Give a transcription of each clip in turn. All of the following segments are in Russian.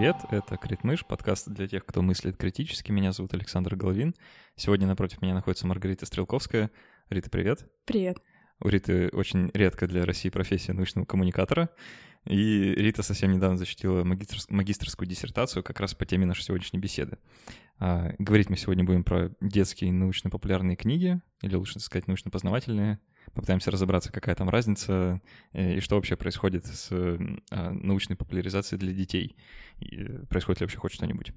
привет! Это Критмыш, подкаст для тех, кто мыслит критически. Меня зовут Александр Головин. Сегодня напротив меня находится Маргарита Стрелковская. Рита, привет! Привет! У Риты очень редко для России профессия научного коммуникатора. И Рита совсем недавно защитила магистрс- магистрскую диссертацию как раз по теме нашей сегодняшней беседы. А, говорить мы сегодня будем про детские научно-популярные книги, или лучше сказать, научно-познавательные. Попытаемся разобраться, какая там разница э, и что вообще происходит с а, научной популяризацией для детей. И происходит ли вообще хоть что-нибудь.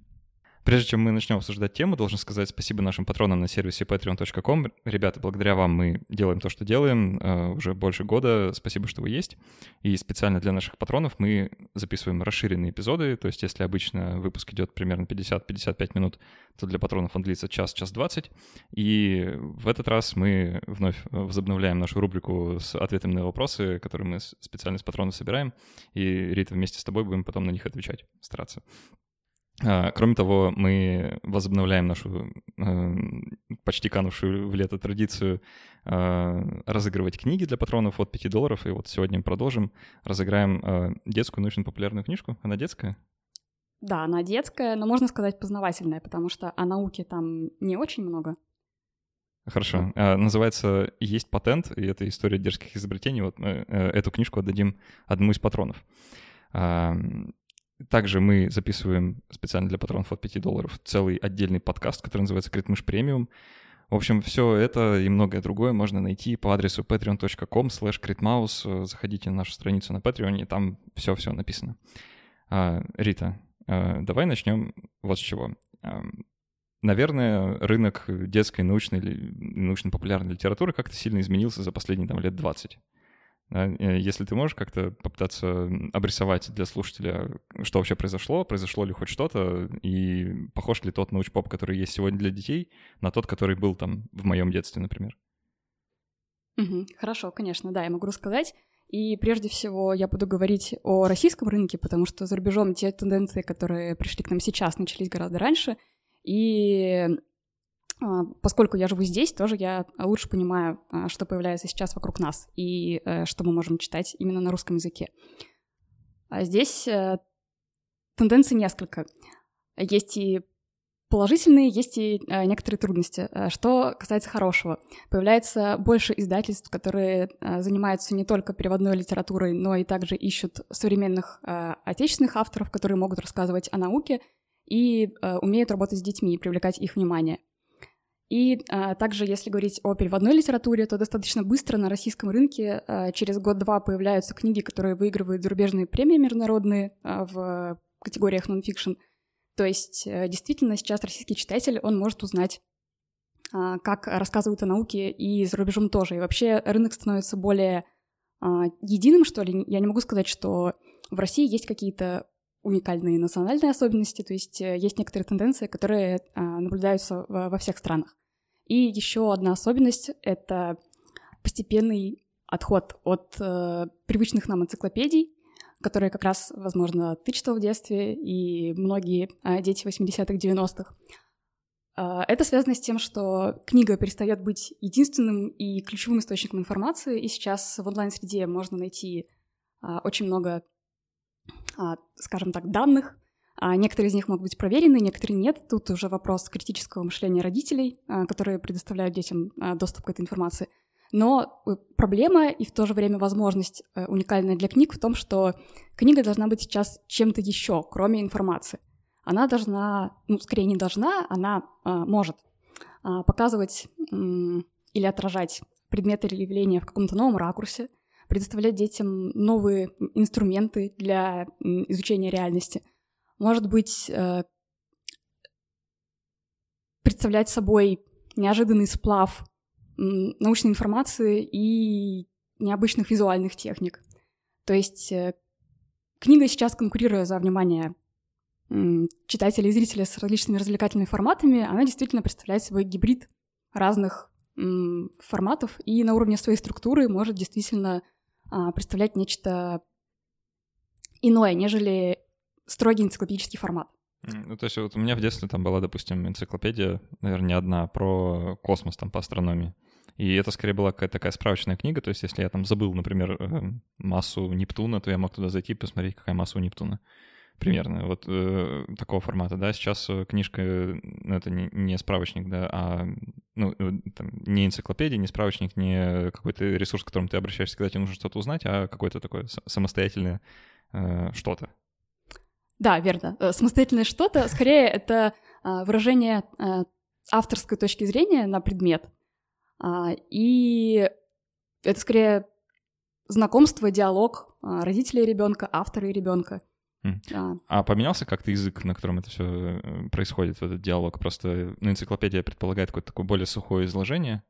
Прежде чем мы начнем обсуждать тему, должен сказать спасибо нашим патронам на сервисе patreon.com. Ребята, благодаря вам мы делаем то, что делаем э, уже больше года. Спасибо, что вы есть. И специально для наших патронов мы записываем расширенные эпизоды. То есть если обычно выпуск идет примерно 50-55 минут, то для патронов он длится час, час 20. И в этот раз мы вновь возобновляем нашу рубрику с ответами на вопросы, которые мы специально с патронов собираем. И, Рита, вместе с тобой будем потом на них отвечать, стараться. А, кроме того, мы возобновляем нашу э, почти канувшую в лето традицию э, разыгрывать книги для патронов от 5 долларов. И вот сегодня мы продолжим. Разыграем э, детскую научно-популярную книжку. Она детская? Да, она детская, но можно сказать познавательная, потому что о науке там не очень много. Хорошо. А, называется «Есть патент», и это история дерзких изобретений. Вот мы эту книжку отдадим одному из патронов. Также мы записываем специально для патронов от 5 долларов целый отдельный подкаст, который называется «Критмыш премиум». В общем, все это и многое другое можно найти по адресу patreon.com slash. Заходите на нашу страницу на Patreon, и там все-все написано. А, Рита, а, давай начнем вот с чего. Наверное, рынок детской научной или научно-популярной литературы как-то сильно изменился за последние там, лет 20. Э, если ты можешь как-то попытаться обрисовать для слушателя, что вообще произошло, произошло ли хоть что-то, и похож ли тот научпоп, который есть сегодня для детей, на тот, который был там в моем детстве, например. Угу, хорошо, конечно, да, я могу рассказать. И прежде всего я буду говорить о российском рынке, потому что за рубежом те тенденции, которые пришли к нам сейчас, начались гораздо раньше. И а, поскольку я живу здесь, тоже я лучше понимаю, а, что появляется сейчас вокруг нас и э, что мы можем читать именно на русском языке. А здесь э, тенденций несколько. Есть и положительные, есть и э, некоторые трудности. Что касается хорошего, появляется больше издательств, которые занимаются не только переводной литературой, но и также ищут современных отечественных авторов, которые могут рассказывать о науке и умеют работать с детьми и привлекать их внимание. И а, также, если говорить о переводной литературе, то достаточно быстро на российском рынке а, через год-два появляются книги, которые выигрывают зарубежные премии международные а, в категориях нон-фикшн. То есть а, действительно сейчас российский читатель, он может узнать, а, как рассказывают о науке и за рубежом тоже. И вообще рынок становится более а, единым, что ли. Я не могу сказать, что в России есть какие-то уникальные национальные особенности, то есть э, есть некоторые тенденции, которые а, наблюдаются во всех странах. И еще одна особенность — это постепенный отход от э, привычных нам энциклопедий, которые как раз, возможно, ты читал в детстве, и многие э, дети 80-х, 90-х. Э, это связано с тем, что книга перестает быть единственным и ключевым источником информации, и сейчас в онлайн-среде можно найти э, очень много, скажем так, данных, а некоторые из них могут быть проверены, некоторые нет. Тут уже вопрос критического мышления родителей, а, которые предоставляют детям а, доступ к этой информации. Но э, проблема и в то же время возможность э, уникальная для книг в том, что книга должна быть сейчас чем-то еще, кроме информации. Она должна, ну, скорее не должна, она а, может показывать или отражать предметы или явления в каком-то новом ракурсе, предоставлять детям новые инструменты для изучения реальности — может быть, э, представлять собой неожиданный сплав научной информации и необычных визуальных техник. То есть э, книга сейчас, конкурируя за внимание читателей и зрителей с различными развлекательными форматами, она действительно представляет собой гибрид разных форматов и на уровне своей структуры может действительно а, представлять нечто иное, нежели строгий энциклопедический формат. Ну, то есть вот у меня в детстве там была, допустим, энциклопедия, наверное, не одна, про космос там по астрономии. И это скорее была какая-то такая справочная книга, то есть если я там забыл, например, эм, массу Нептуна, то я мог туда зайти и посмотреть, какая масса у Нептуна. примерно, вот э, такого формата, да, сейчас э, книжка, ну, это не, не справочник, да, а, ну, э, там, не энциклопедия, не справочник, не какой-то ресурс, к которому ты обращаешься, когда тебе нужно что-то узнать, а какое-то такое самостоятельное э, что-то. Да, верно. Э, самостоятельное что-то, скорее, это э, выражение э, авторской точки зрения на предмет. Э, и это скорее знакомство, диалог э, родителей ребенка, автора и ребенка. А. а поменялся как-то язык, на котором это все э, происходит, этот диалог? Просто ну, энциклопедия предполагает какое-то такое более сухое изложение,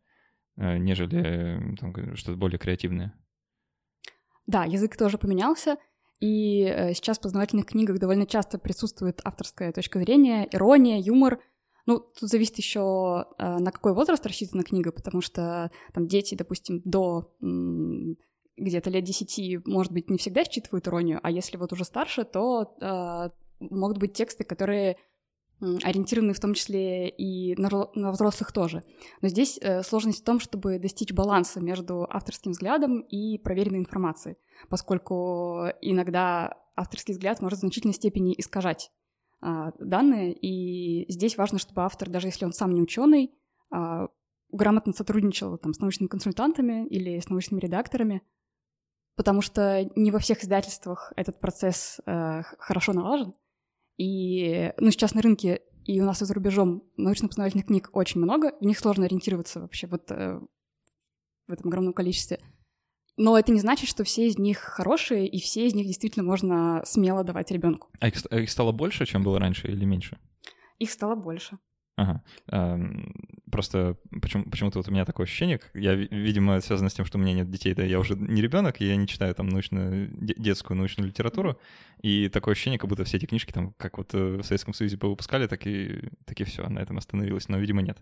нежели что-то более креативное. Да, язык тоже поменялся, и э, сейчас в познавательных книгах довольно часто присутствует авторская точка зрения, ирония, юмор. Ну, тут зависит еще, на какой возраст рассчитана книга, потому что там дети, допустим, до где-то лет 10, может быть, не всегда считывают иронию, а если вот уже старше, то э, могут быть тексты, которые ориентированы в том числе и на, на взрослых тоже. Но здесь э, сложность в том, чтобы достичь баланса между авторским взглядом и проверенной информацией, поскольку иногда авторский взгляд может в значительной степени искажать э, данные, и здесь важно, чтобы автор, даже если он сам не ученый, э, грамотно сотрудничал там, с научными консультантами или с научными редакторами, потому что не во всех издательствах этот процесс э, хорошо налажен. И ну, сейчас на рынке и у нас и за рубежом научно-познавательных книг очень много, в них сложно ориентироваться вообще вот э, в этом огромном количестве. Но это не значит, что все из них хорошие, и все из них действительно можно смело давать ребенку. А их, а их стало больше, чем было раньше, или меньше? Их стало больше. Ага. Просто почему, почему-то вот у меня такое ощущение, я, видимо, связано с тем, что у меня нет детей, да, я уже не ребенок, и я не читаю там научную, детскую научную литературу, и такое ощущение, как будто все эти книжки там, как вот э, в Советском Союзе повыпускали, так и, так и все, на этом остановилось, но, видимо, нет.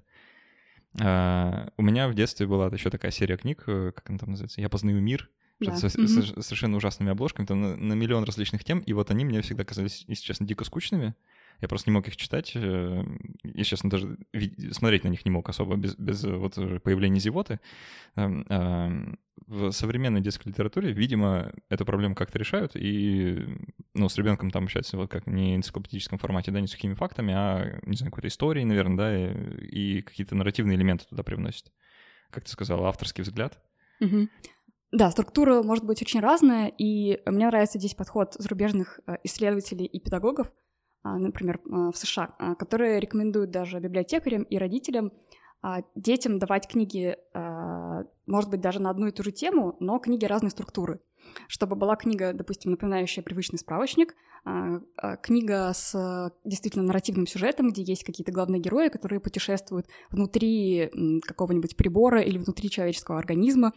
А, у меня в детстве была еще такая серия книг, э, как она там называется, «Я познаю мир», да. С, mm-hmm. с совершенно ужасными обложками, там на, на миллион различных тем, и вот они мне всегда казались, если честно, дико скучными, я просто не мог их читать. Э, я, честно, даже смотреть на них не мог особо без, без э, вот появления зевоты. Эм, эм, в современной детской литературе, видимо, эту проблему как-то решают, и ну, с ребенком там общаться вот как не в энциклопедическом формате, да, не сухими фактами, а, не знаю, какой-то историей, наверное, да, и, и какие-то нарративные элементы туда привносят. Как ты сказала, авторский взгляд. Угу. Да, структура может быть очень разная, и мне нравится здесь подход зарубежных э, исследователей и педагогов, например, а, в США, а, которые рекомендуют даже библиотекарям и родителям детям давать книги, может быть, даже на одну и ту же тему, но книги разной структуры. Чтобы была книга, допустим, напоминающая привычный справочник, книга с действительно нарративным сюжетом, где есть какие-то главные герои, которые путешествуют внутри какого-нибудь прибора или внутри человеческого организма, а,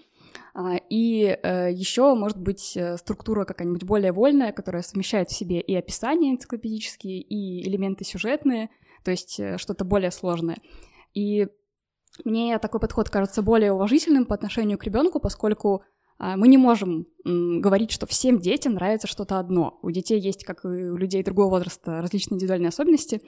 и э, еще, может быть, э, структура какая-нибудь более вольная, которая совмещает в себе и описания энциклопедические, и элементы сюжетные, то есть э, что-то более сложное. И мне такой подход кажется более уважительным по отношению к ребенку, поскольку а, мы не можем говорить, что всем детям нравится что-то одно. У детей есть, как и у людей другого возраста, различные индивидуальные особенности,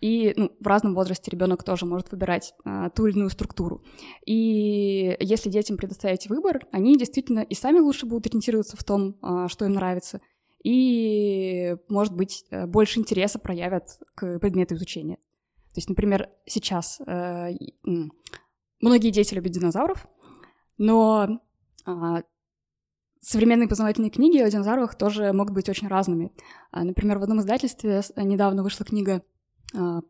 и ну, в разном возрасте ребенок тоже может выбирать а, ту или иную структуру. И если детям предоставить выбор, они действительно и сами лучше будут ориентироваться в том, а, что им нравится, и, может быть, э, больше интереса проявят к предмету изучения. То есть, например, сейчас э, многие дети любят динозавров, но а, современные познавательные книги о динозаврах тоже могут быть очень разными. А, например, в одном издательстве недавно вышла книга, а,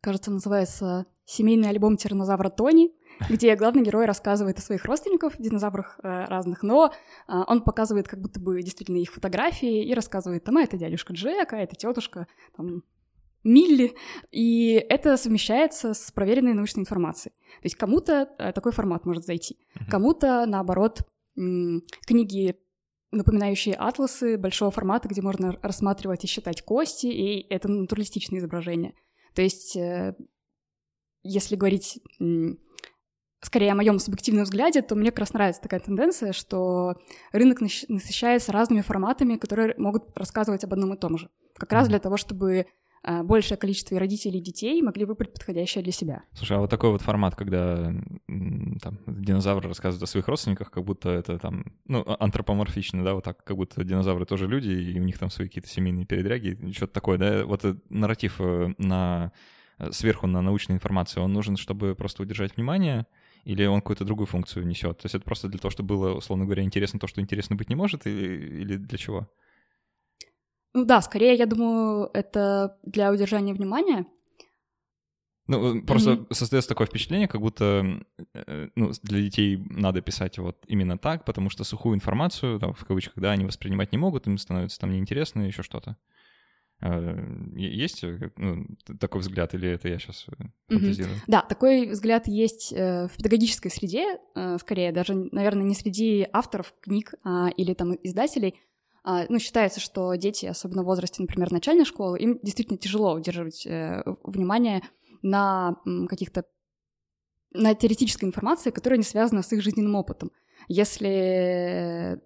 кажется, называется «Семейный альбом тиранозавра Тони», где главный герой рассказывает о своих родственниках, динозаврах э, разных, но он показывает как будто бы действительно их фотографии и рассказывает, там, а это дядюшка Джек, а это тетушка, там, Милли, и это совмещается с проверенной научной информацией. То есть кому-то э, такой формат может зайти, кому-то, наоборот, книги напоминающие атласы большого формата, где можно рассматривать и считать кости, и это натуралистичное изображение. То есть, э, если говорить скорее о моем субъективном взгляде, то мне как раз нравится такая тенденция, что рынок насыщается разными форматами, которые могут рассказывать об одном и том же. Как раз для того, чтобы большее количество родителей и детей могли выбрать подходящее для себя. Слушай, а вот такой вот формат, когда там динозавры рассказывают о своих родственниках, как будто это там, ну, а, антропоморфично, да, вот так, как будто динозавры тоже люди, и у них там свои какие-то семейные передряги, что-то такое, да, вот нарратив э, на э, сверху на научную информацию, он нужен, чтобы просто удержать внимание, или он какую-то другую функцию несет? То есть это просто для того, чтобы было, условно говоря, интересно то, что интересно быть не может, или, или для чего? Ну да, скорее, я думаю, это для удержания внимания. Ну, просто mm-hmm. создается такое впечатление, как будто э, ну, для детей надо писать вот именно так, потому что сухую информацию, там, в кавычках, да, они воспринимать не могут, им становится там неинтересно, еще что-то. А, есть э, ну, такой взгляд, или это я сейчас э, фантазирую? Mm-hmm. Да, такой взгляд есть в педагогической среде, скорее, даже, наверное, не среди авторов книг а, или там издателей, ну, считается, что дети, особенно в возрасте, например, начальной школы, им действительно тяжело удерживать э, внимание на каких-то на теоретической информации, которая не связана с их жизненным опытом. Если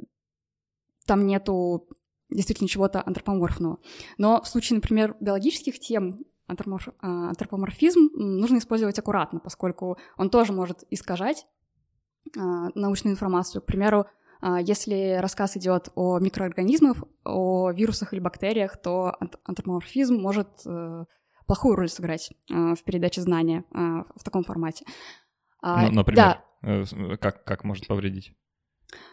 там нету действительно чего-то антропоморфного. Но в случае, например, биологических тем а, антропоморфизм нужно использовать аккуратно, поскольку он тоже может искажать а, научную информацию. К примеру, а, если рассказ идет о микроорганизмах, о вирусах или бактериях, то антропоморфизм может э, плохую роль сыграть э, в передаче знания э, в таком формате. А, ну, например, да. как, как может повредить?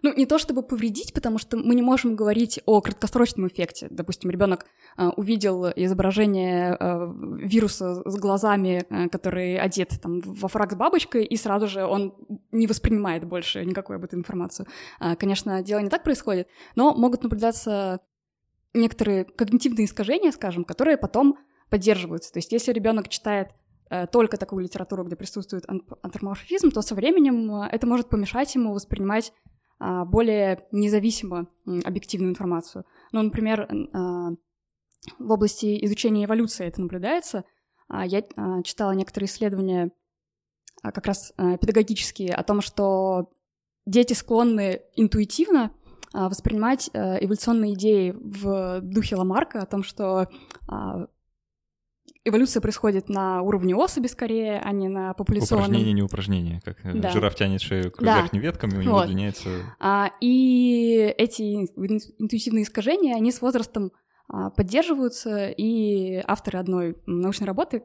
Ну, не то чтобы повредить, потому что мы не можем говорить о краткосрочном эффекте. Допустим, ребенок э, увидел изображение э, вируса с глазами, э, который одет там, во фраг с бабочкой, и сразу же он не воспринимает больше никакой об этой информацию. Э, конечно, дело не так происходит, но могут наблюдаться некоторые когнитивные искажения, скажем, которые потом поддерживаются. То есть если ребенок читает э, только такую литературу, где присутствует антропоморфизм, то со временем э, это может помешать ему воспринимать более независимо объективную информацию. Ну, например, а, в области изучения эволюции это наблюдается. А, я читала некоторые исследования как раз педагогические о том, что дети склонны интуитивно воспринимать эволюционные идеи в духе Ламарка о том, что эволюция происходит на уровне особи скорее, а не на популяционном. Упражнение не упражнение, как э, да. жираф тянет шею к да. верхним веткам, и у него вот. удлиняется... А, и эти интуитивные искажения, они с возрастом а, поддерживаются, и авторы одной научной работы,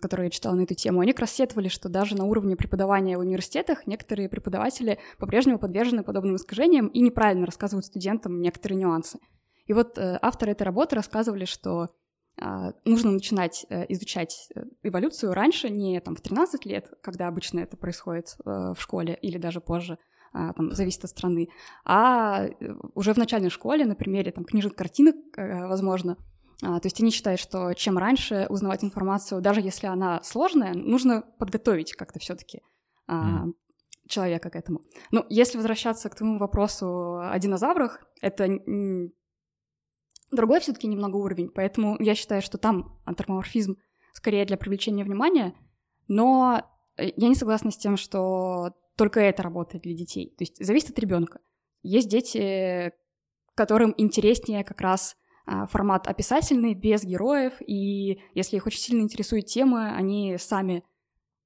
которую я читала на эту тему, они как раз сетовали, что даже на уровне преподавания в университетах некоторые преподаватели по-прежнему подвержены подобным искажениям и неправильно рассказывают студентам некоторые нюансы. И вот э, авторы этой работы рассказывали, что нужно начинать э, изучать э, эволюцию раньше, не там в 13 лет, когда обычно это происходит э, в школе, или даже позже, а, там, зависит от страны, а уже в начальной школе, на примере там, книжек, картинок, возможно. А, то есть они считают, что чем раньше узнавать информацию, даже если она сложная, нужно подготовить как-то все-таки mm. человека к этому. Ну, если возвращаться к твоему вопросу о динозаврах, это Другой все-таки немного уровень, поэтому я считаю, что там антропоморфизм скорее для привлечения внимания, но э, я не согласна с тем, что только это работает для детей. То есть зависит от ребенка. Есть дети, которым интереснее как раз а, формат описательный, без героев, и если их очень сильно интересует тема, они сами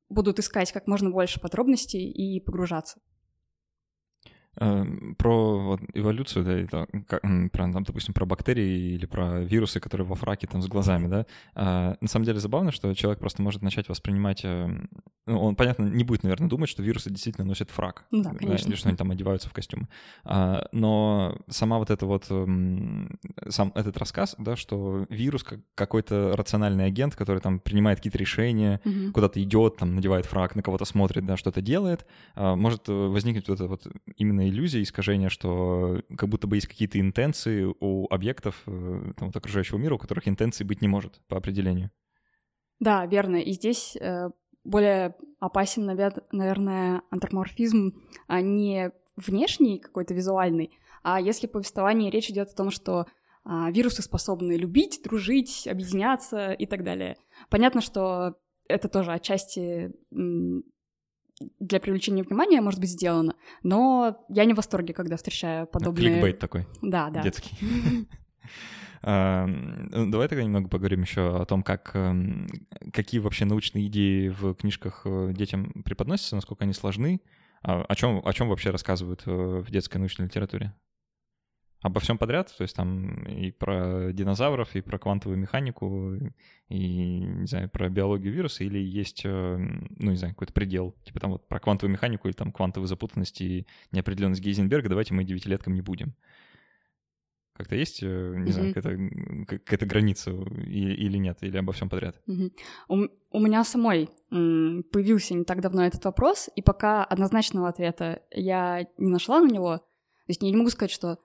будут искать как можно больше подробностей и погружаться. Эм, про вот, эволюцию, да, это, как, про, там, допустим, про бактерии или про вирусы, которые во фраке там с глазами, да. А, на самом деле забавно, что человек просто может начать воспринимать, эм, ну, он, понятно, не будет, наверное, думать, что вирусы действительно носят фрак, да, конечно. Да, или что они там одеваются в костюмы. А, но сама вот эта вот, эм, сам этот рассказ, да, что вирус как какой-то рациональный агент, который там принимает какие-то решения, угу. куда-то идет, там надевает фрак, на кого-то смотрит, да, что-то делает, а, может э, возникнуть вот это вот именно иллюзия, искажение, что как будто бы есть какие-то интенции у объектов э, там, вот, окружающего мира, у которых интенции быть не может по определению. Да, верно. И здесь э, более опасен, наверное, антропоморфизм а не внешний какой-то визуальный, а если в повествовании речь идет о том, что а, вирусы способны любить, дружить, объединяться и так далее. Понятно, что это тоже отчасти для привлечения внимания может быть сделано, но я не в восторге, когда встречаю подобные... Кликбейт такой. Да, да. Детский. Ну, давай тогда немного поговорим еще о том, как, какие вообще научные идеи в книжках э, детям преподносятся, насколько они сложны, а о чем, о чем вообще рассказывают э, в детской научной литературе? Обо всем подряд, то есть там и про динозавров, и про квантовую механику, и, не знаю, про биологию вируса, или есть, э, ну, не знаю, какой-то предел, типа там вот про квантовую механику или там квантовую запутанность и неопределенность Гейзенберга, давайте мы девятилеткам не будем. Как-то есть, э, не mm-hmm. знаю, какая-то, какая-то граница или, или нет, или обо всем подряд? Mm-hmm. У, у меня самой м, появился не так давно этот вопрос, и пока однозначного ответа я не нашла на него, то есть я не могу сказать, что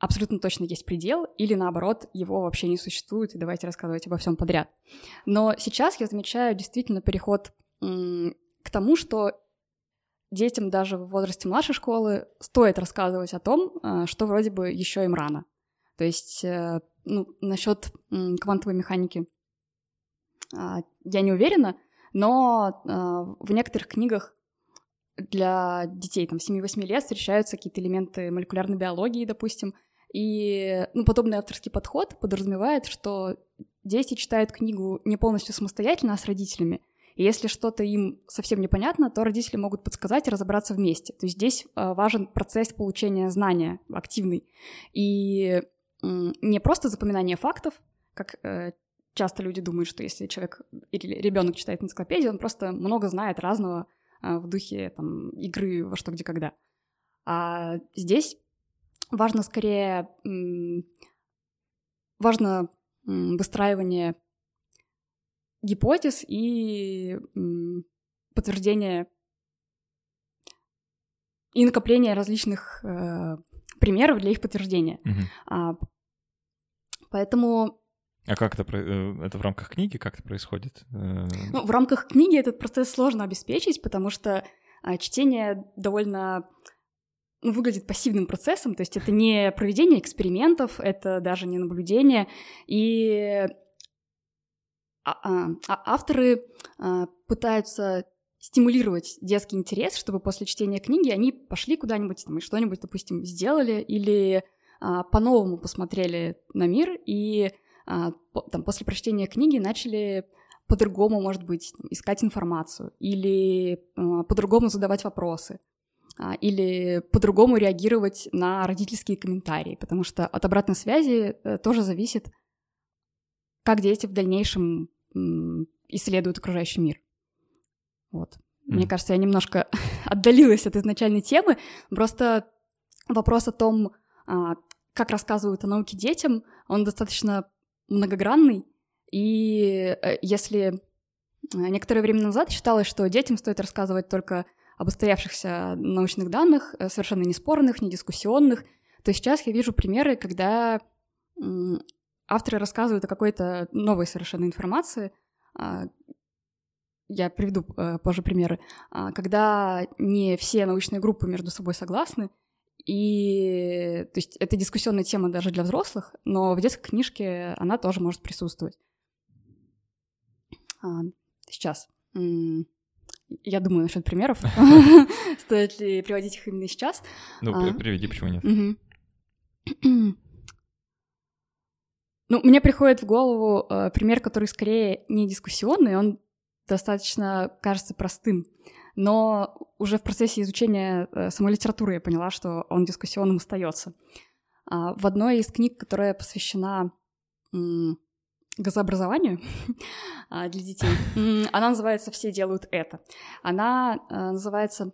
абсолютно точно есть предел, или наоборот, его вообще не существует, и давайте рассказывать обо всем подряд. Но сейчас я замечаю действительно переход к тому, что детям даже в возрасте младшей школы стоит рассказывать о том, э, что вроде бы еще им рано. То есть, э, ну, насчет квантовой механики а, я не уверена, но а, в некоторых книгах для детей там 7-8 лет встречаются какие-то элементы молекулярной биологии, допустим, и ну, подобный авторский подход подразумевает, что дети читают книгу не полностью самостоятельно, а с родителями. И если что-то им совсем непонятно, то родители могут подсказать и разобраться вместе. То есть здесь а, важен процесс получения знания активный. И не просто запоминание фактов, как э, часто люди думают, что если человек или ребенок читает энциклопедию, он просто много знает разного э, в духе там, игры во что, где, когда. А здесь важно скорее важно выстраивание гипотез и подтверждение и накопление различных э, примеров для их подтверждения. Угу. А, поэтому... А как это, э, это в рамках книги, как это происходит? Э, ну, в рамках книги этот процесс сложно обеспечить, потому что а, чтение довольно выглядит пассивным процессом, то есть это не проведение экспериментов, это даже не наблюдение, и а, а, а авторы пытаются стимулировать детский интерес, чтобы после чтения книги они пошли куда-нибудь там и что-нибудь, допустим, сделали или а, по-новому посмотрели на мир и а, по, там, после прочтения книги начали по-другому, может быть, искать информацию или а, по-другому задавать вопросы или по-другому реагировать на родительские комментарии, потому что от обратной связи а, тоже зависит, как дети в дальнейшем исследуют окружающий мир. Вот. Mm. Мне кажется, я немножко отдалилась от изначальной темы. Просто вопрос о том, а, как рассказывают о науке детям, он достаточно многогранный. И э, если э, некоторое время назад считалось, что детям стоит рассказывать только об устоявшихся научных данных, э, совершенно неспорных, недискуссионных, то сейчас я вижу примеры, когда авторы рассказывают о какой-то новой совершенно информации, а, я приведу э, позже примеры, э, когда не все научные группы между собой согласны, и то есть это дискуссионная тема даже для взрослых, но в детской книжке она тоже может присутствовать. А, сейчас. Я думаю насчет примеров. Стоит ли приводить их именно сейчас? Ну, а. приведи, почему нет. Ну, мне приходит в голову э, пример, который скорее не дискуссионный, он достаточно кажется простым. Но уже в процессе изучения э, самой литературы я поняла, что он дискуссионным остается. А, в одной из книг, которая посвящена газообразованию а, для детей, она называется «Все делают это». Она э, называется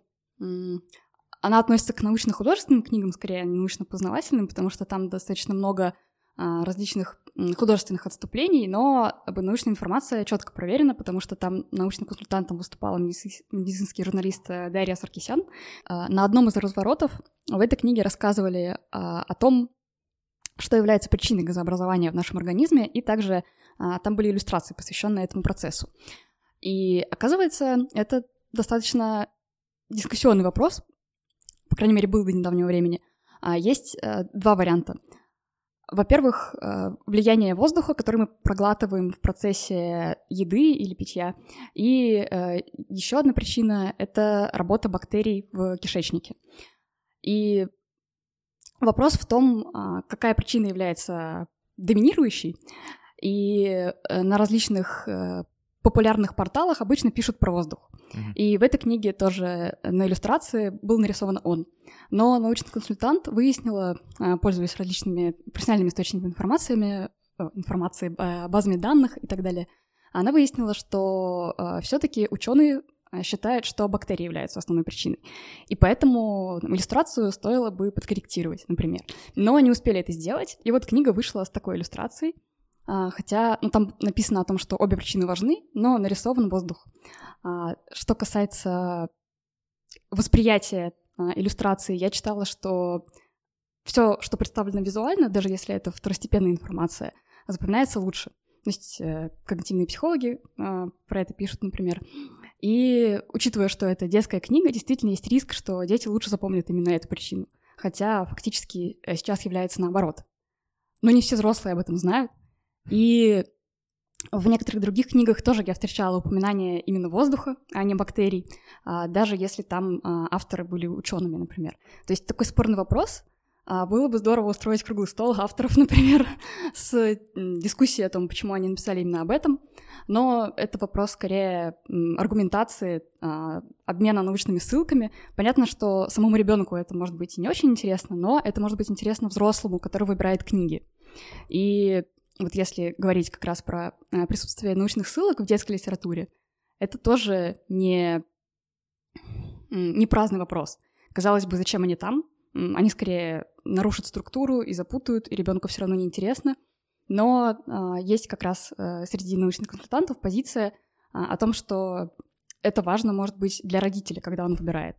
она относится к научно-художественным книгам, скорее, а не научно-познавательным, потому что там достаточно много а, различных художественных отступлений, но научная информация четко проверена, потому что там научным консультантом выступала медицинский журналист э, Дарья Саркисян. На одном из разворотов в этой книге рассказывали а, о том, что является причиной газообразования в нашем организме, и также там были иллюстрации, посвященные этому процессу. И оказывается, это достаточно дискуссионный вопрос, по крайней мере, был до недавнего времени. Есть э, два варианта. Во-первых, э, влияние воздуха, который мы проглатываем в процессе еды или питья. И э, еще одна причина — это работа бактерий в кишечнике. И вопрос в том, а, какая причина является доминирующий, и э, на различных э, популярных порталах обычно пишут про воздух. Mm-hmm. И в этой книге тоже на иллюстрации был нарисован он. Но научный консультант выяснила, э, пользуясь различными профессиональными источниками информациями, информации, базами данных и так далее, она выяснила, что все-таки ученые считают, что бактерии являются основной причиной. И поэтому иллюстрацию стоило бы подкорректировать, например. Но не успели это сделать. И вот книга вышла с такой иллюстрацией. А, хотя ну, там написано о том, что обе причины важны, но нарисован воздух. А, что касается восприятия а, иллюстрации, я читала, что все, что представлено визуально, даже если это второстепенная информация, запоминается лучше. То есть э, когнитивные психологи про это пишут, например. И учитывая, что это детская книга, действительно есть риск, что дети лучше запомнят именно эту причину. Хотя фактически э, сейчас является наоборот. Но не все взрослые об этом знают, и в некоторых других книгах тоже я встречала упоминание именно воздуха, а не бактерий, а, даже если там а, авторы были учеными, например. То есть такой спорный вопрос. А, было бы здорово устроить круглый стол авторов, например, с дискуссией о том, почему они написали именно об этом. Но это вопрос скорее аргументации, обмена научными ссылками. Понятно, что самому ребенку это может быть не очень интересно, но это может быть интересно взрослому, который выбирает книги. И вот если говорить как раз про э, присутствие научных ссылок в детской литературе, это тоже не, не праздный вопрос. Казалось бы, зачем они там? Они скорее нарушат структуру и запутают, и ребенку все равно неинтересно. Но а, есть как раз а, среди научных консультантов позиция а, о том, что это важно, может быть, для родителя, когда он выбирает.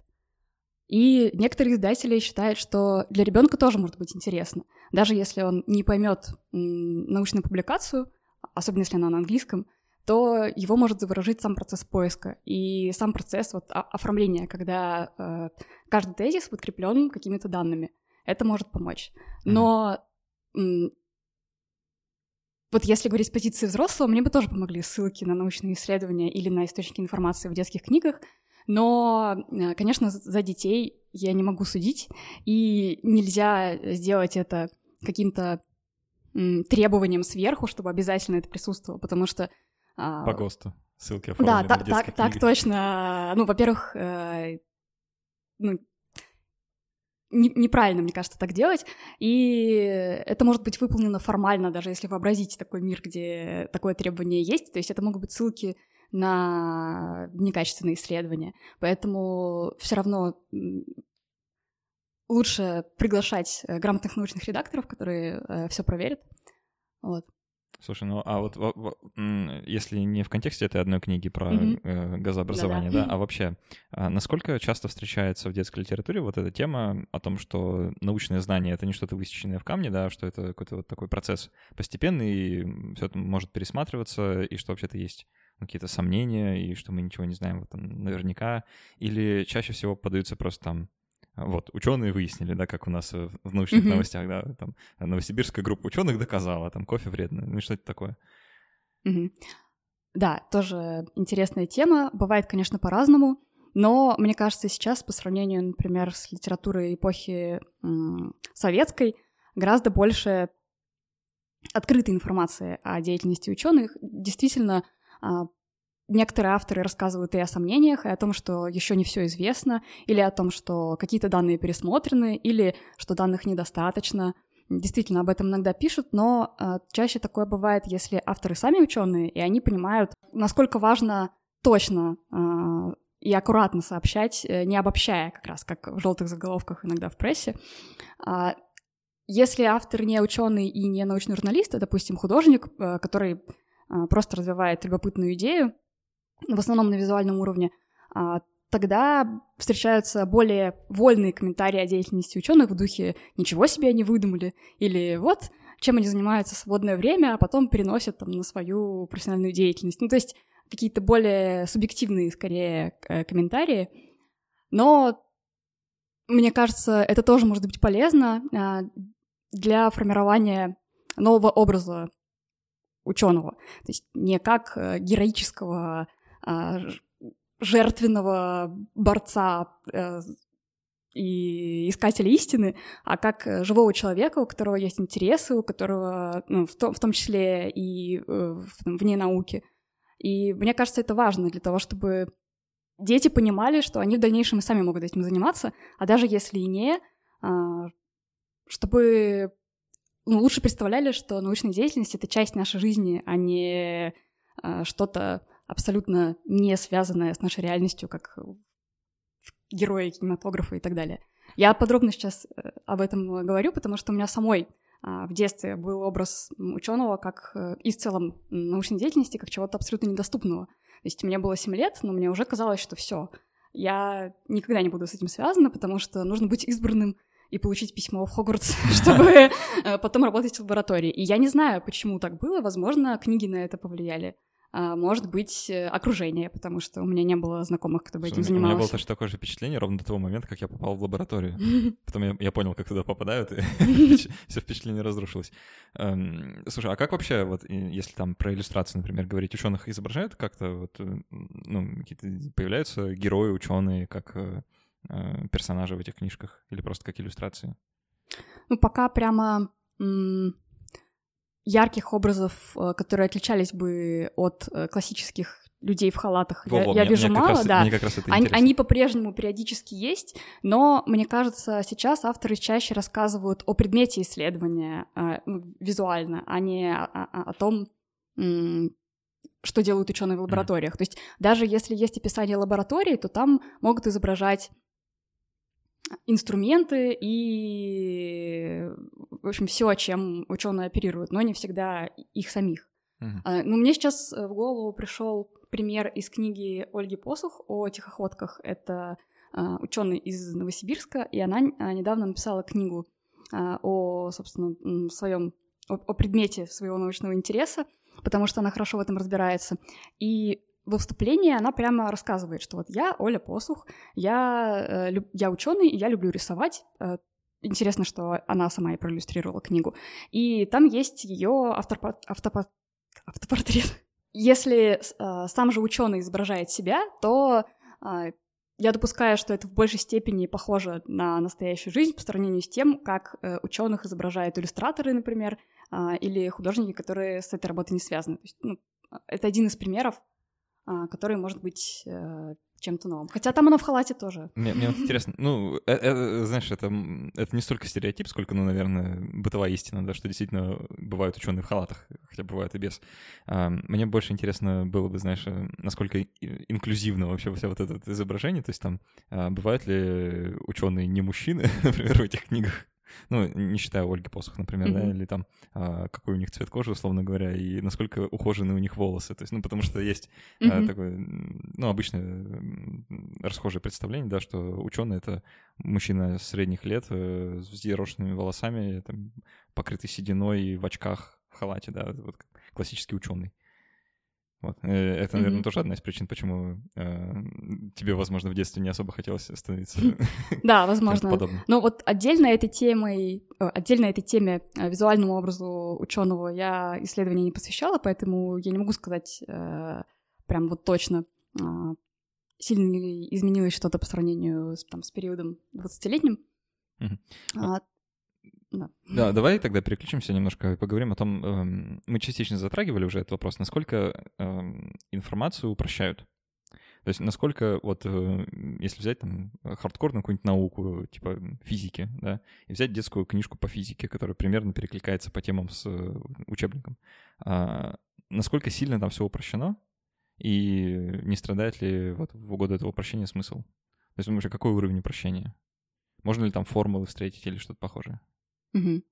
И некоторые издатели считают, что для ребенка тоже может быть интересно, даже если он не поймет научную публикацию, особенно если она на английском, то его может заворожить сам процесс поиска и сам процесс вот, оформления, когда э, каждый тезис подкреплен какими-то данными. Это может помочь. Но mm-hmm. вот если говорить с позиции взрослого, мне бы тоже помогли ссылки на научные исследования или на источники информации в детских книгах, но, э, конечно, за детей я не могу судить, и нельзя сделать это каким-то требованием сверху, чтобы обязательно это присутствовало, потому что... А, По ГОСТу. Ссылки оформлены Да, так, так, так точно. Ну, во-первых, э, ну, не, неправильно, мне кажется, так делать. И это может быть выполнено формально, даже если вообразить такой мир, где такое требование есть. То есть это могут быть ссылки на некачественные исследования. Поэтому все равно лучше приглашать э, грамотных научных редакторов, которые э, все проверят. Вот. Слушай, ну а вот если не в контексте этой одной книги про mm-hmm. газообразование, да, да, а вообще, а насколько часто встречается в детской литературе вот эта тема о том, что научное знание — это не что-то высеченное в камне, да, что это какой-то вот такой процесс постепенный, и все это может пересматриваться, и что вообще-то есть какие-то сомнения, и что мы ничего не знаем вот, там, наверняка, или чаще всего подаются просто там вот, ученые выяснили, да, как у нас в научных mm-hmm. новостях, да, там новосибирская группа ученых доказала, там кофе вредно, ну что это такое? Mm-hmm. Да, тоже интересная тема. Бывает, конечно, по-разному, но мне кажется, сейчас по сравнению, например, с литературой эпохи м- советской гораздо больше открытой информации о деятельности ученых. Действительно, а, некоторые авторы рассказывают и о сомнениях, и о том, что еще не все известно, или о том, что какие-то данные пересмотрены, или что данных недостаточно. Действительно, об этом иногда пишут, но э, чаще такое бывает, если авторы сами ученые, и они понимают, насколько важно точно э, и аккуратно сообщать, э, не обобщая, как раз как в желтых заголовках иногда в прессе. А если автор не ученый и не научный журналист, а, допустим, художник, э, который а, просто развивает любопытную идею, в основном на визуальном уровне, а, тогда встречаются более вольные комментарии о деятельности ученых в духе «ничего себе они выдумали» или «вот, чем они занимаются в свободное время, а потом переносят там на свою профессиональную деятельность». Ну, то есть какие-то более субъективные, скорее, комментарии. Но мне кажется, это тоже может быть полезно а, для формирования нового образа ученого. То есть не как э, героического жертвенного борца э, и искателя истины, а как живого человека, у которого есть интересы, у которого, ну, в, том, в том числе и э, вне науки. И мне кажется, это важно для того, чтобы дети понимали, что они в дальнейшем и сами могут этим заниматься, а даже если и не, а, чтобы ну, лучше представляли, что научная деятельность — это часть нашей жизни, а не а, что-то абсолютно не связанное с нашей реальностью, как герои кинематографа и так далее. Я подробно сейчас э, об этом говорю, потому что у меня самой а, в детстве был образ ученого как э, и в целом научной деятельности как чего-то абсолютно недоступного. То есть мне было 7 лет, но мне уже казалось, что все, я никогда не буду с этим связана, потому что нужно быть избранным и получить письмо в Хогвартс, чтобы э, потом работать в лаборатории. И я не знаю, почему так было. Возможно, книги на это повлияли. А, может быть, э, окружение, потому что у меня не было знакомых, кто бы этим занимался. У меня было точно такое же впечатление ровно до того момента, как я попал в лабораторию. Потом я, я понял, как туда попадают, и все впечатление разрушилось. Эм, слушай, а как вообще, вот если там про иллюстрацию, например, говорить, ученых изображают как-то, вот, э, ну, какие-то появляются герои, ученые, как э, персонажи в этих книжках, или просто как иллюстрации? Ну, пока прямо ярких образов, э, которые отличались бы от э, классических людей в халатах. Во, я, я мне, вижу мне мало, раз, да. Мне как раз это они, они по-прежнему периодически есть, но мне кажется, сейчас авторы чаще рассказывают о предмете исследования э, визуально, а не о, о, о том, что делают ученые в лабораториях. Mm. То есть даже если есть описание лаборатории, то там могут изображать инструменты и, в общем, все, чем ученые оперируют, но не всегда их самих. Uh-huh. Ну, мне сейчас в голову пришел пример из книги Ольги Посух о тихоходках. Это а, ученый из Новосибирска, и она а, недавно написала книгу о, собственно, своем о, о предмете своего научного интереса, потому что она хорошо в этом разбирается. И во вступлении она прямо рассказывает, что вот я Оля Посух, я, э, я ученый, я люблю рисовать. Э, интересно, что она сама и проиллюстрировала книгу. И там есть ее автопортрет. Если э, сам же ученый изображает себя, то э, я допускаю, что это в большей степени похоже на настоящую жизнь по сравнению с тем, как э, ученых изображают иллюстраторы, например, э, или художники, которые с этой работой не связаны. То есть, ну, это один из примеров который может быть э, чем-то новым. Хотя там оно в халате тоже. Мне, мне вот интересно, ну, это, э, знаешь, это, это не столько стереотип, сколько, ну, наверное, бытовая истина, да, что действительно бывают ученые в халатах, хотя бывают и без. А, мне больше интересно было бы, знаешь, э, насколько инклюзивно вообще все вот это изображение, то есть там а, бывают ли ученые не мужчины, например, в этих книгах? Ну, не считая Ольги Посох, например, mm-hmm. да, или там а, какой у них цвет кожи, условно говоря, и насколько ухожены у них волосы. То есть, ну, потому что есть mm-hmm. а, такое, ну, обычное расхожее представление, да, что ученый это мужчина средних лет э, с взъерошенными волосами, там, покрытый сединой в очках, в халате, да, вот классический ученый. Вот. Э, это, наверное, mm-hmm. тоже одна из причин, почему э, тебе, возможно, в детстве не особо хотелось становиться. Да, возможно. Но вот отдельно этой темой, э, отдельно этой теме э, визуальному образу ученого я исследования не посвящала, поэтому я не могу сказать прям вот точно, сильно ли изменилось что-то по сравнению с, там, с периодом 20-летним. Uh-huh. Да. да, давай тогда переключимся немножко и поговорим о том, эм, мы частично затрагивали уже этот вопрос, насколько эм, информацию упрощают. То есть насколько вот, э, если взять там хардкорную какую-нибудь науку, типа физики, да, и взять детскую книжку по физике, которая примерно перекликается по темам с э, учебником, э, насколько сильно там все упрощено, и не страдает ли вот в угоду этого упрощения смысл? То есть вообще какой уровень упрощения? Можно ли там формулы встретить или что-то похожее? Угу.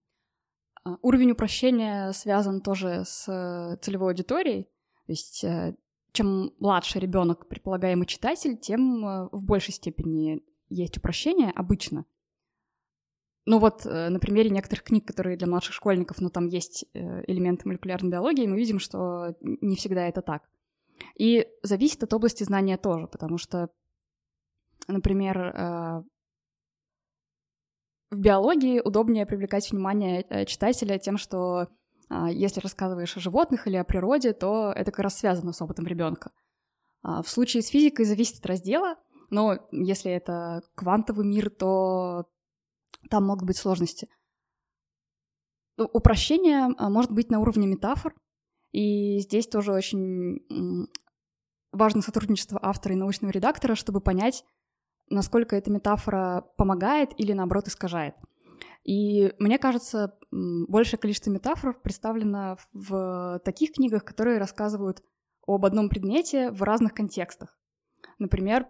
Уровень упрощения связан тоже с э, целевой аудиторией. То есть э, чем младше ребенок, предполагаемый читатель, тем э, в большей степени есть упрощение обычно. Ну вот на примере некоторых книг, которые для младших школьников, ну там есть элементы молекулярной биологии, мы видим, что не всегда это так. И зависит от области знания тоже, потому что, например, в биологии удобнее привлекать внимание э, читателя тем, что а, если рассказываешь о животных или о природе, то это как раз связано с опытом ребенка. А, в случае с физикой зависит от раздела. Но если это квантовый мир, то там могут быть сложности. Упрощение а, может быть на уровне метафор, и здесь тоже очень важно сотрудничество автора и научного редактора, чтобы понять, насколько эта метафора помогает или, наоборот, искажает. И мне кажется, большее количество метафор представлено в таких книгах, которые рассказывают об одном предмете в разных контекстах. Например,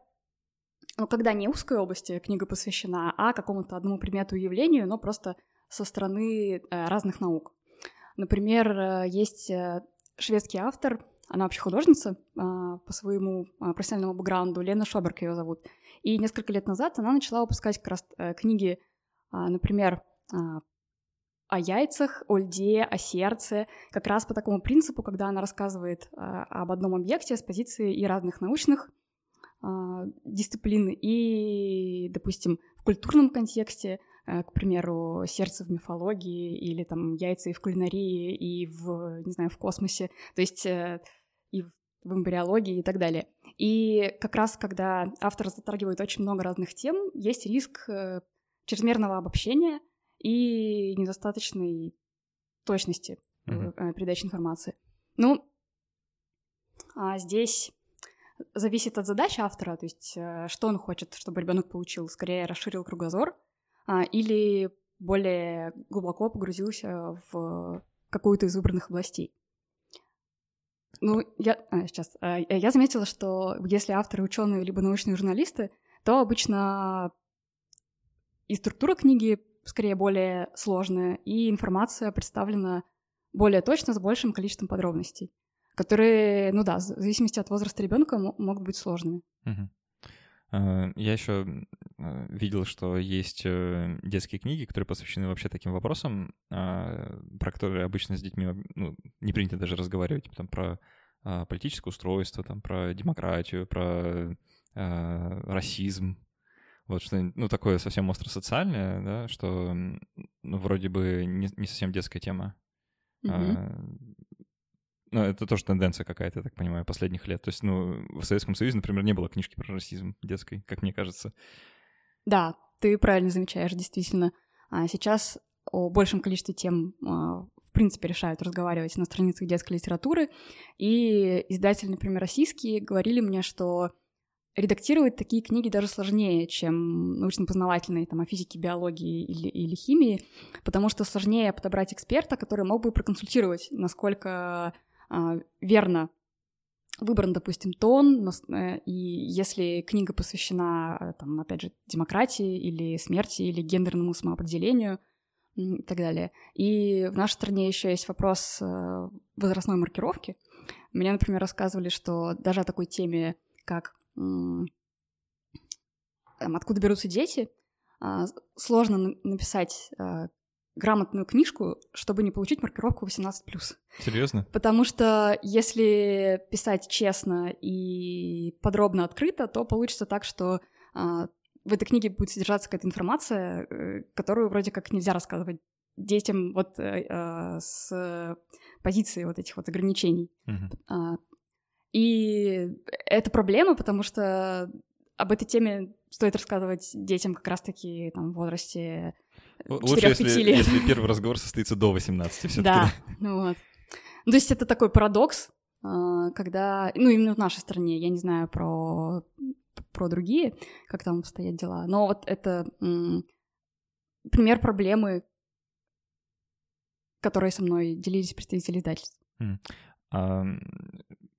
ну, когда не узкой области книга посвящена, а какому-то одному предмету и явлению, но просто со стороны э, разных наук. Например, э, есть э, шведский автор, она вообще художница по своему профессиональному бэкграунду, Лена Шоберг ее зовут. И несколько лет назад она начала выпускать как раз книги, например, о яйцах, о льде, о сердце, как раз по такому принципу, когда она рассказывает об одном объекте с позиции и разных научных дисциплин, и, допустим, в культурном контексте Э, к примеру, сердце в мифологии или там яйца и в кулинарии, и в, не знаю, в космосе, то есть э, и в эмбриологии и так далее. И как раз, когда автор затрагивает очень много разных тем, есть риск э, чрезмерного обобщения и недостаточной точности mm-hmm. передачи информации. Ну, а здесь зависит от задачи автора, то есть что он хочет, чтобы ребенок получил, скорее расширил кругозор или более глубоко погрузился в какую-то из выбранных областей. Ну, я а, сейчас. А, я заметила, что если авторы ученые либо научные журналисты, то обычно и структура книги скорее более сложная, и информация представлена более точно, с большим количеством подробностей, которые, ну да, в зависимости от возраста ребенка могут быть сложными. Угу. Э, я еще э, видел, что есть э, детские книги, которые посвящены вообще таким вопросам, а, про которые обычно с детьми ну, не принято даже разговаривать, типа там про а, политическое устройство, там про демократию, про а, расизм. Вот что, ну, такое совсем остро-социальное, да, что ну, вроде бы не, не совсем детская тема. Mm-hmm. Ну, это тоже тенденция какая-то, я так понимаю, последних лет. То есть, ну, в Советском Союзе, например, не было книжки про расизм детской, как мне кажется. Да, ты правильно замечаешь, действительно. А сейчас о большем количестве тем а, в принципе решают разговаривать на страницах детской литературы. И издатели, например, российские, говорили мне, что редактировать такие книги даже сложнее, чем научно-познавательные там, о физике, биологии или, или химии, потому что сложнее подобрать эксперта, который мог бы проконсультировать, насколько верно выбран, допустим, тон, э, и если книга посвящена, э, там, опять же, демократии или смерти, или гендерному самоопределению и так далее. И в нашей стране еще есть вопрос э, возрастной маркировки. Мне, например, рассказывали, что даже о такой теме, как там, откуда берутся дети, а, сложно написать грамотную книжку, чтобы не получить маркировку 18+. Серьезно? Потому что если писать честно и подробно открыто, то получится так, что а, в этой книге будет содержаться какая-то информация, э, которую вроде как нельзя рассказывать детям вот э, э, с позиции вот этих вот ограничений. Uh-huh. И это проблема, потому что об этой теме стоит рассказывать детям как раз-таки там, в возрасте Лучше, если, лет. если первый разговор состоится до 18 все Да, ну вот. Ну, то есть это такой парадокс, а, когда, ну, именно в нашей стране, я не знаю про, про другие, как там стоят дела, но вот это м, пример проблемы, которые со мной делились представители издательств. Mm. А,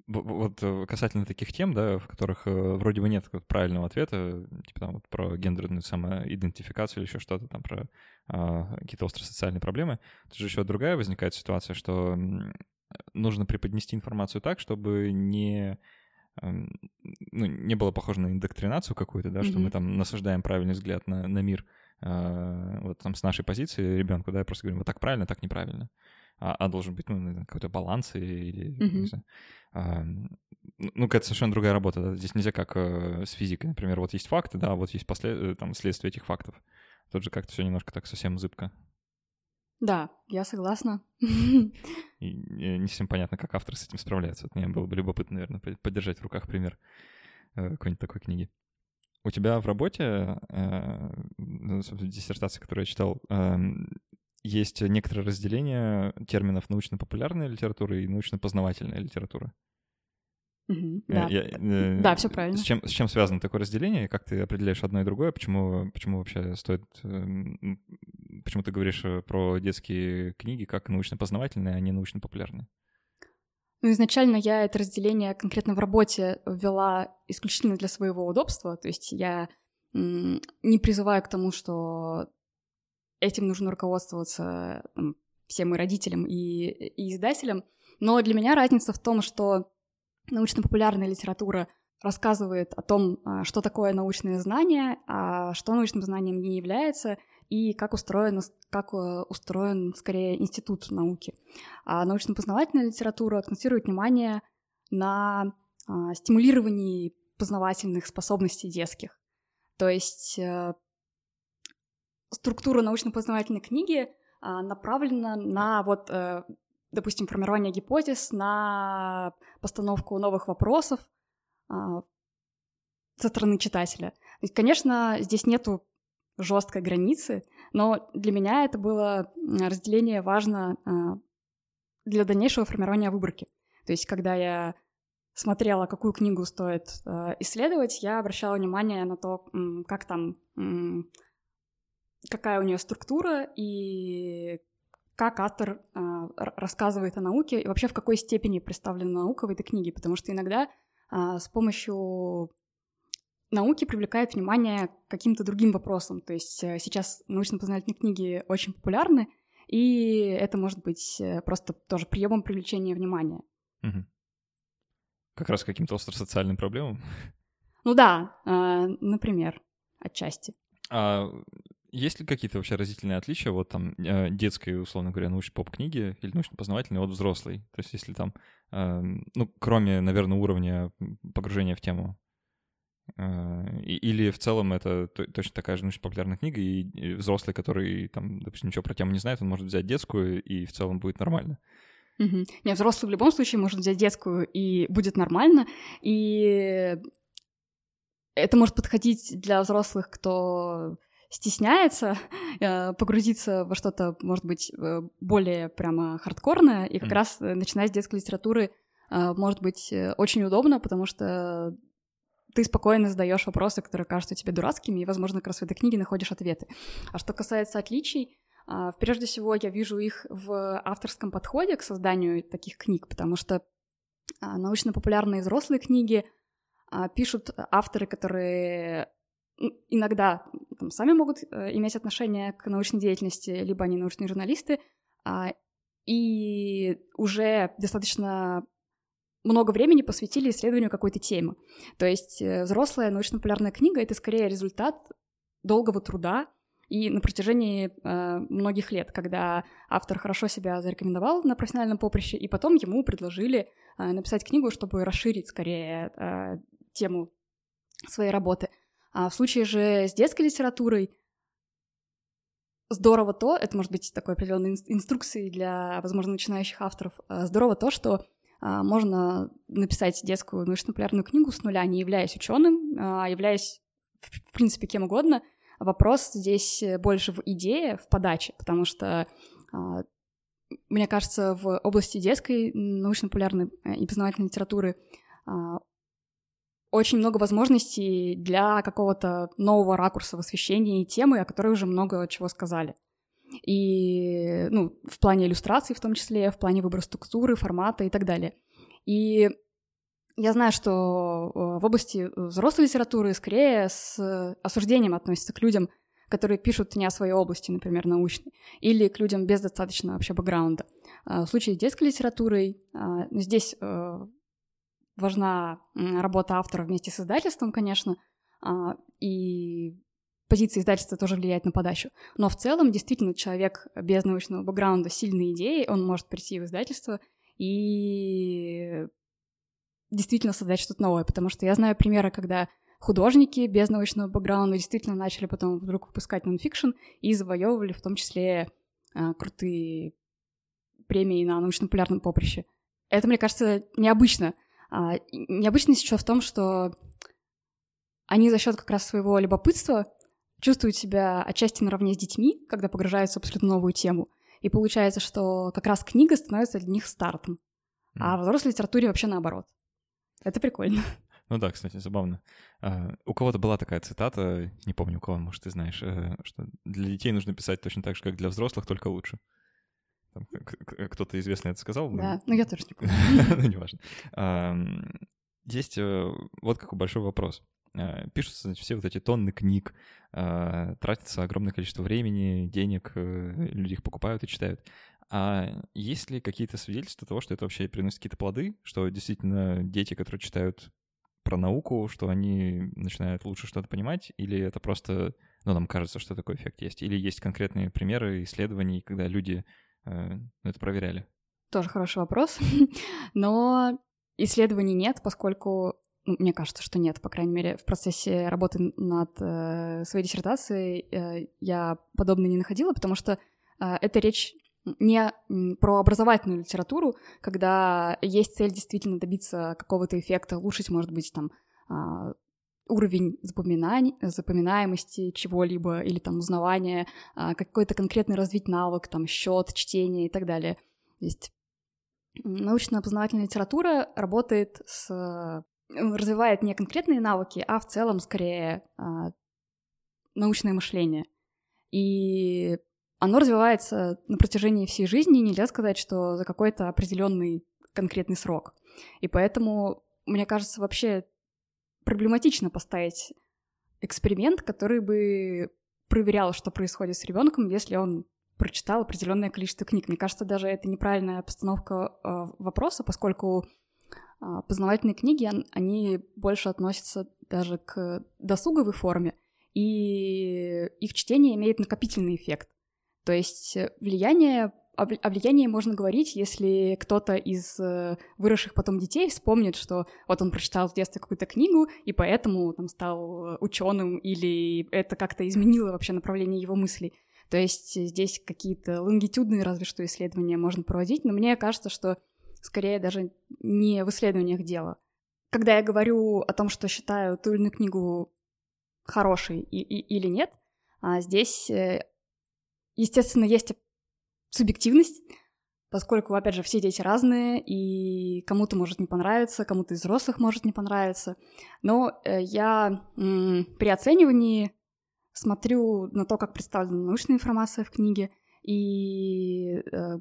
вот э, касательно таких тем, да, в которых э, вроде бы нет правильного ответа, типа там вот про гендерную самоидентификацию или еще что-то там про а, какие-то остросоциальные проблемы, тут же еще другая возникает ситуация, что нужно преподнести информацию так, чтобы не эм, ну, не было похоже на индоктринацию какую-то, да, mm-hmm. что мы там насаждаем правильный взгляд на, на мир э, вот там с нашей позиции ребенку, да, просто говорим, вот так правильно, так неправильно а, а должен быть ну, какой-то баланс или, mm-hmm. не знаю, а, ну, какая-то совершенно другая работа. Да? Здесь нельзя как э, с физикой, например, вот есть факты, да, вот есть послед... Э, там, следствие этих фактов. Тут же как-то все немножко так совсем зыбко. Да, я согласна. И не совсем понятно, как автор с этим справляется. Вот мне было бы любопытно, наверное, поддержать в руках пример э, какой-нибудь такой книги. у тебя в работе, э, ну, диссертации, которую я читал, э, есть некоторое разделение терминов научно-популярная литература и научно-познавательная литература. Угу, да, я, э, да все правильно. С чем, с чем связано такое разделение? Как ты определяешь одно и другое? Почему, почему вообще стоит... Э, почему ты говоришь э, про детские книги как научно-познавательные, а не научно-популярные? Ну, изначально я это разделение конкретно в работе ввела исключительно для своего удобства. То есть я не призываю к тому, что этим нужно руководствоваться всем и родителям, и, и издателям. Но для меня разница в том, что научно-популярная литература рассказывает о том, а, что такое научное знание, а что научным знанием не является, и как устроен, как э, устроен скорее институт науки. А научно-познавательная литература акцентирует внимание на а, стимулировании познавательных способностей детских. То есть э, структура научно-познавательной книги а, направлена на вот э, допустим, формирование гипотез, на постановку новых вопросов а, со стороны читателя. Есть, конечно, здесь нету жесткой границы, но для меня это было разделение важно а, для дальнейшего формирования выборки. То есть, когда я смотрела, какую книгу стоит а, исследовать, я обращала внимание на то, как там, какая у нее структура и как автор э, рассказывает о науке и вообще в какой степени представлена наука в этой книге, потому что иногда э, с помощью науки привлекает внимание к каким-то другим вопросам. То есть э, сейчас научно-познавательные книги очень популярны, и это может быть э, просто тоже приемом привлечения внимания. Угу. Как раз каким-то остро-социальным проблемам? Ну да, э, например, отчасти. А есть ли какие-то вообще разительные отличия вот там э, детской, условно говоря, научной поп-книги или научно-познавательной от взрослой? То есть если там, э, ну, кроме, наверное, уровня погружения в тему, э, или в целом это точно такая же научно-популярная книга, и взрослый, который там, допустим, ничего про тему не знает, он может взять детскую, и в целом будет нормально. Угу. Не, взрослый в любом случае может взять детскую, и будет нормально, и это может подходить для взрослых, кто стесняется э, погрузиться во что-то, может быть, э, более прямо хардкорное, и как mm. раз э, начиная с детской литературы может быть очень удобно, потому что ты спокойно задаешь вопросы, которые кажутся тебе дурацкими, и, возможно, как раз в этой книге находишь ответы. А что касается отличий, прежде всего я вижу их в авторском подходе к созданию таких книг, потому что научно-популярные взрослые книги пишут авторы, которые иногда там, сами могут э, иметь отношение к научной деятельности, либо они научные журналисты, а, и уже достаточно много времени посвятили исследованию какой-то темы. То есть э, взрослая научно-популярная книга — это скорее результат долгого труда и на протяжении э, многих лет, когда автор хорошо себя зарекомендовал на профессиональном поприще, и потом ему предложили э, написать книгу, чтобы расширить скорее э, тему своей работы — а в случае же с детской литературой здорово то, это может быть такой определенной инструкцией для, возможно, начинающих авторов, а, здорово то, что а, можно написать детскую научно-популярную книгу с нуля, не являясь ученым, а являясь, в принципе, кем угодно. Вопрос здесь больше в идее, в подаче, потому что а, мне кажется, в области детской научно-популярной э, и познавательной литературы очень много возможностей для какого-то нового ракурса в освещении темы, о которой уже много чего сказали. И, ну, в плане иллюстраций в том числе, в плане выбора структуры, формата и так далее. И я знаю, что э, в области взрослой литературы скорее с осуждением относятся к людям, которые пишут не о своей области, например, научной, или к людям без достаточно вообще бэкграунда. А в случае с детской литературой а, здесь э, важна работа автора вместе с издательством, конечно, а, и позиция издательства тоже влияет на подачу. Но в целом, действительно, человек без научного бэкграунда, сильной идеей, он может прийти в издательство и действительно создать что-то новое, потому что я знаю примеры, когда художники без научного бэкграунда действительно начали потом вдруг выпускать нонфикшн и завоевывали в том числе а, крутые премии на научно-популярном поприще. Это, мне кажется, необычно — а, необычность еще в том, что они за счет как раз своего любопытства чувствуют себя отчасти наравне с детьми, когда погружаются в абсолютно новую тему. И получается, что как раз книга становится для них стартом. А в взрослой литературе вообще наоборот. Это прикольно. Ну да, кстати, забавно. А, у кого-то была такая цитата, не помню у кого, может, ты знаешь, э, что для детей нужно писать точно так же, как для взрослых, только лучше. Там, кто-то известный это сказал? Да, но я тоже не помню. Ну, неважно. Есть э, вот какой большой вопрос. А, пишутся все вот эти тонны книг, тратится огромное количество времени, денег, э, люди их покупают и читают. А есть ли какие-то свидетельства того, что это вообще приносит какие-то плоды, что действительно дети, которые читают про науку, что они начинают лучше что-то понимать, или это просто, ну, нам кажется, что такой эффект есть, или есть конкретные примеры исследований, когда люди э, это проверяли? Тоже хороший вопрос, но исследований нет, поскольку ну, мне кажется, что нет, по крайней мере, в процессе работы над э, своей диссертацией э, я подобное не находила, потому что э, это речь не про образовательную литературу, когда есть цель действительно добиться какого-то эффекта, улучшить, может быть, там э, уровень запоминаний, запоминаемости чего-либо или там узнавания, э, какой-то конкретный развить навык, там счет, чтение и так далее. То есть научно-познавательная литература работает с развивает не конкретные навыки, а в целом скорее а, научное мышление. И оно развивается на протяжении всей жизни, нельзя сказать, что за какой-то определенный конкретный срок. И поэтому, мне кажется, вообще проблематично поставить эксперимент, который бы проверял, что происходит с ребенком, если он прочитал определенное количество книг. Мне кажется, даже это неправильная постановка э, вопроса, поскольку а, познавательные книги, они больше относятся даже к досуговой форме, и их чтение имеет накопительный эффект. То есть влияние о влиянии можно говорить, если кто-то из э, выросших потом детей вспомнит, что вот он прочитал в детстве какую-то книгу, и поэтому там стал ученым, или это как-то изменило вообще направление его мыслей. То есть здесь какие-то лонгитюдные разве что исследования можно проводить, но мне кажется, что скорее даже не в исследованиях дело. Когда я говорю о том, что считаю ту или иную книгу хорошей и, и, или нет, а здесь, э, естественно, есть субъективность, поскольку, опять же, все дети разные, и кому-то может не понравиться, кому-то из взрослых может не понравиться. Но э, я при оценивании смотрю на то, как представлена научная информация в книге, и э,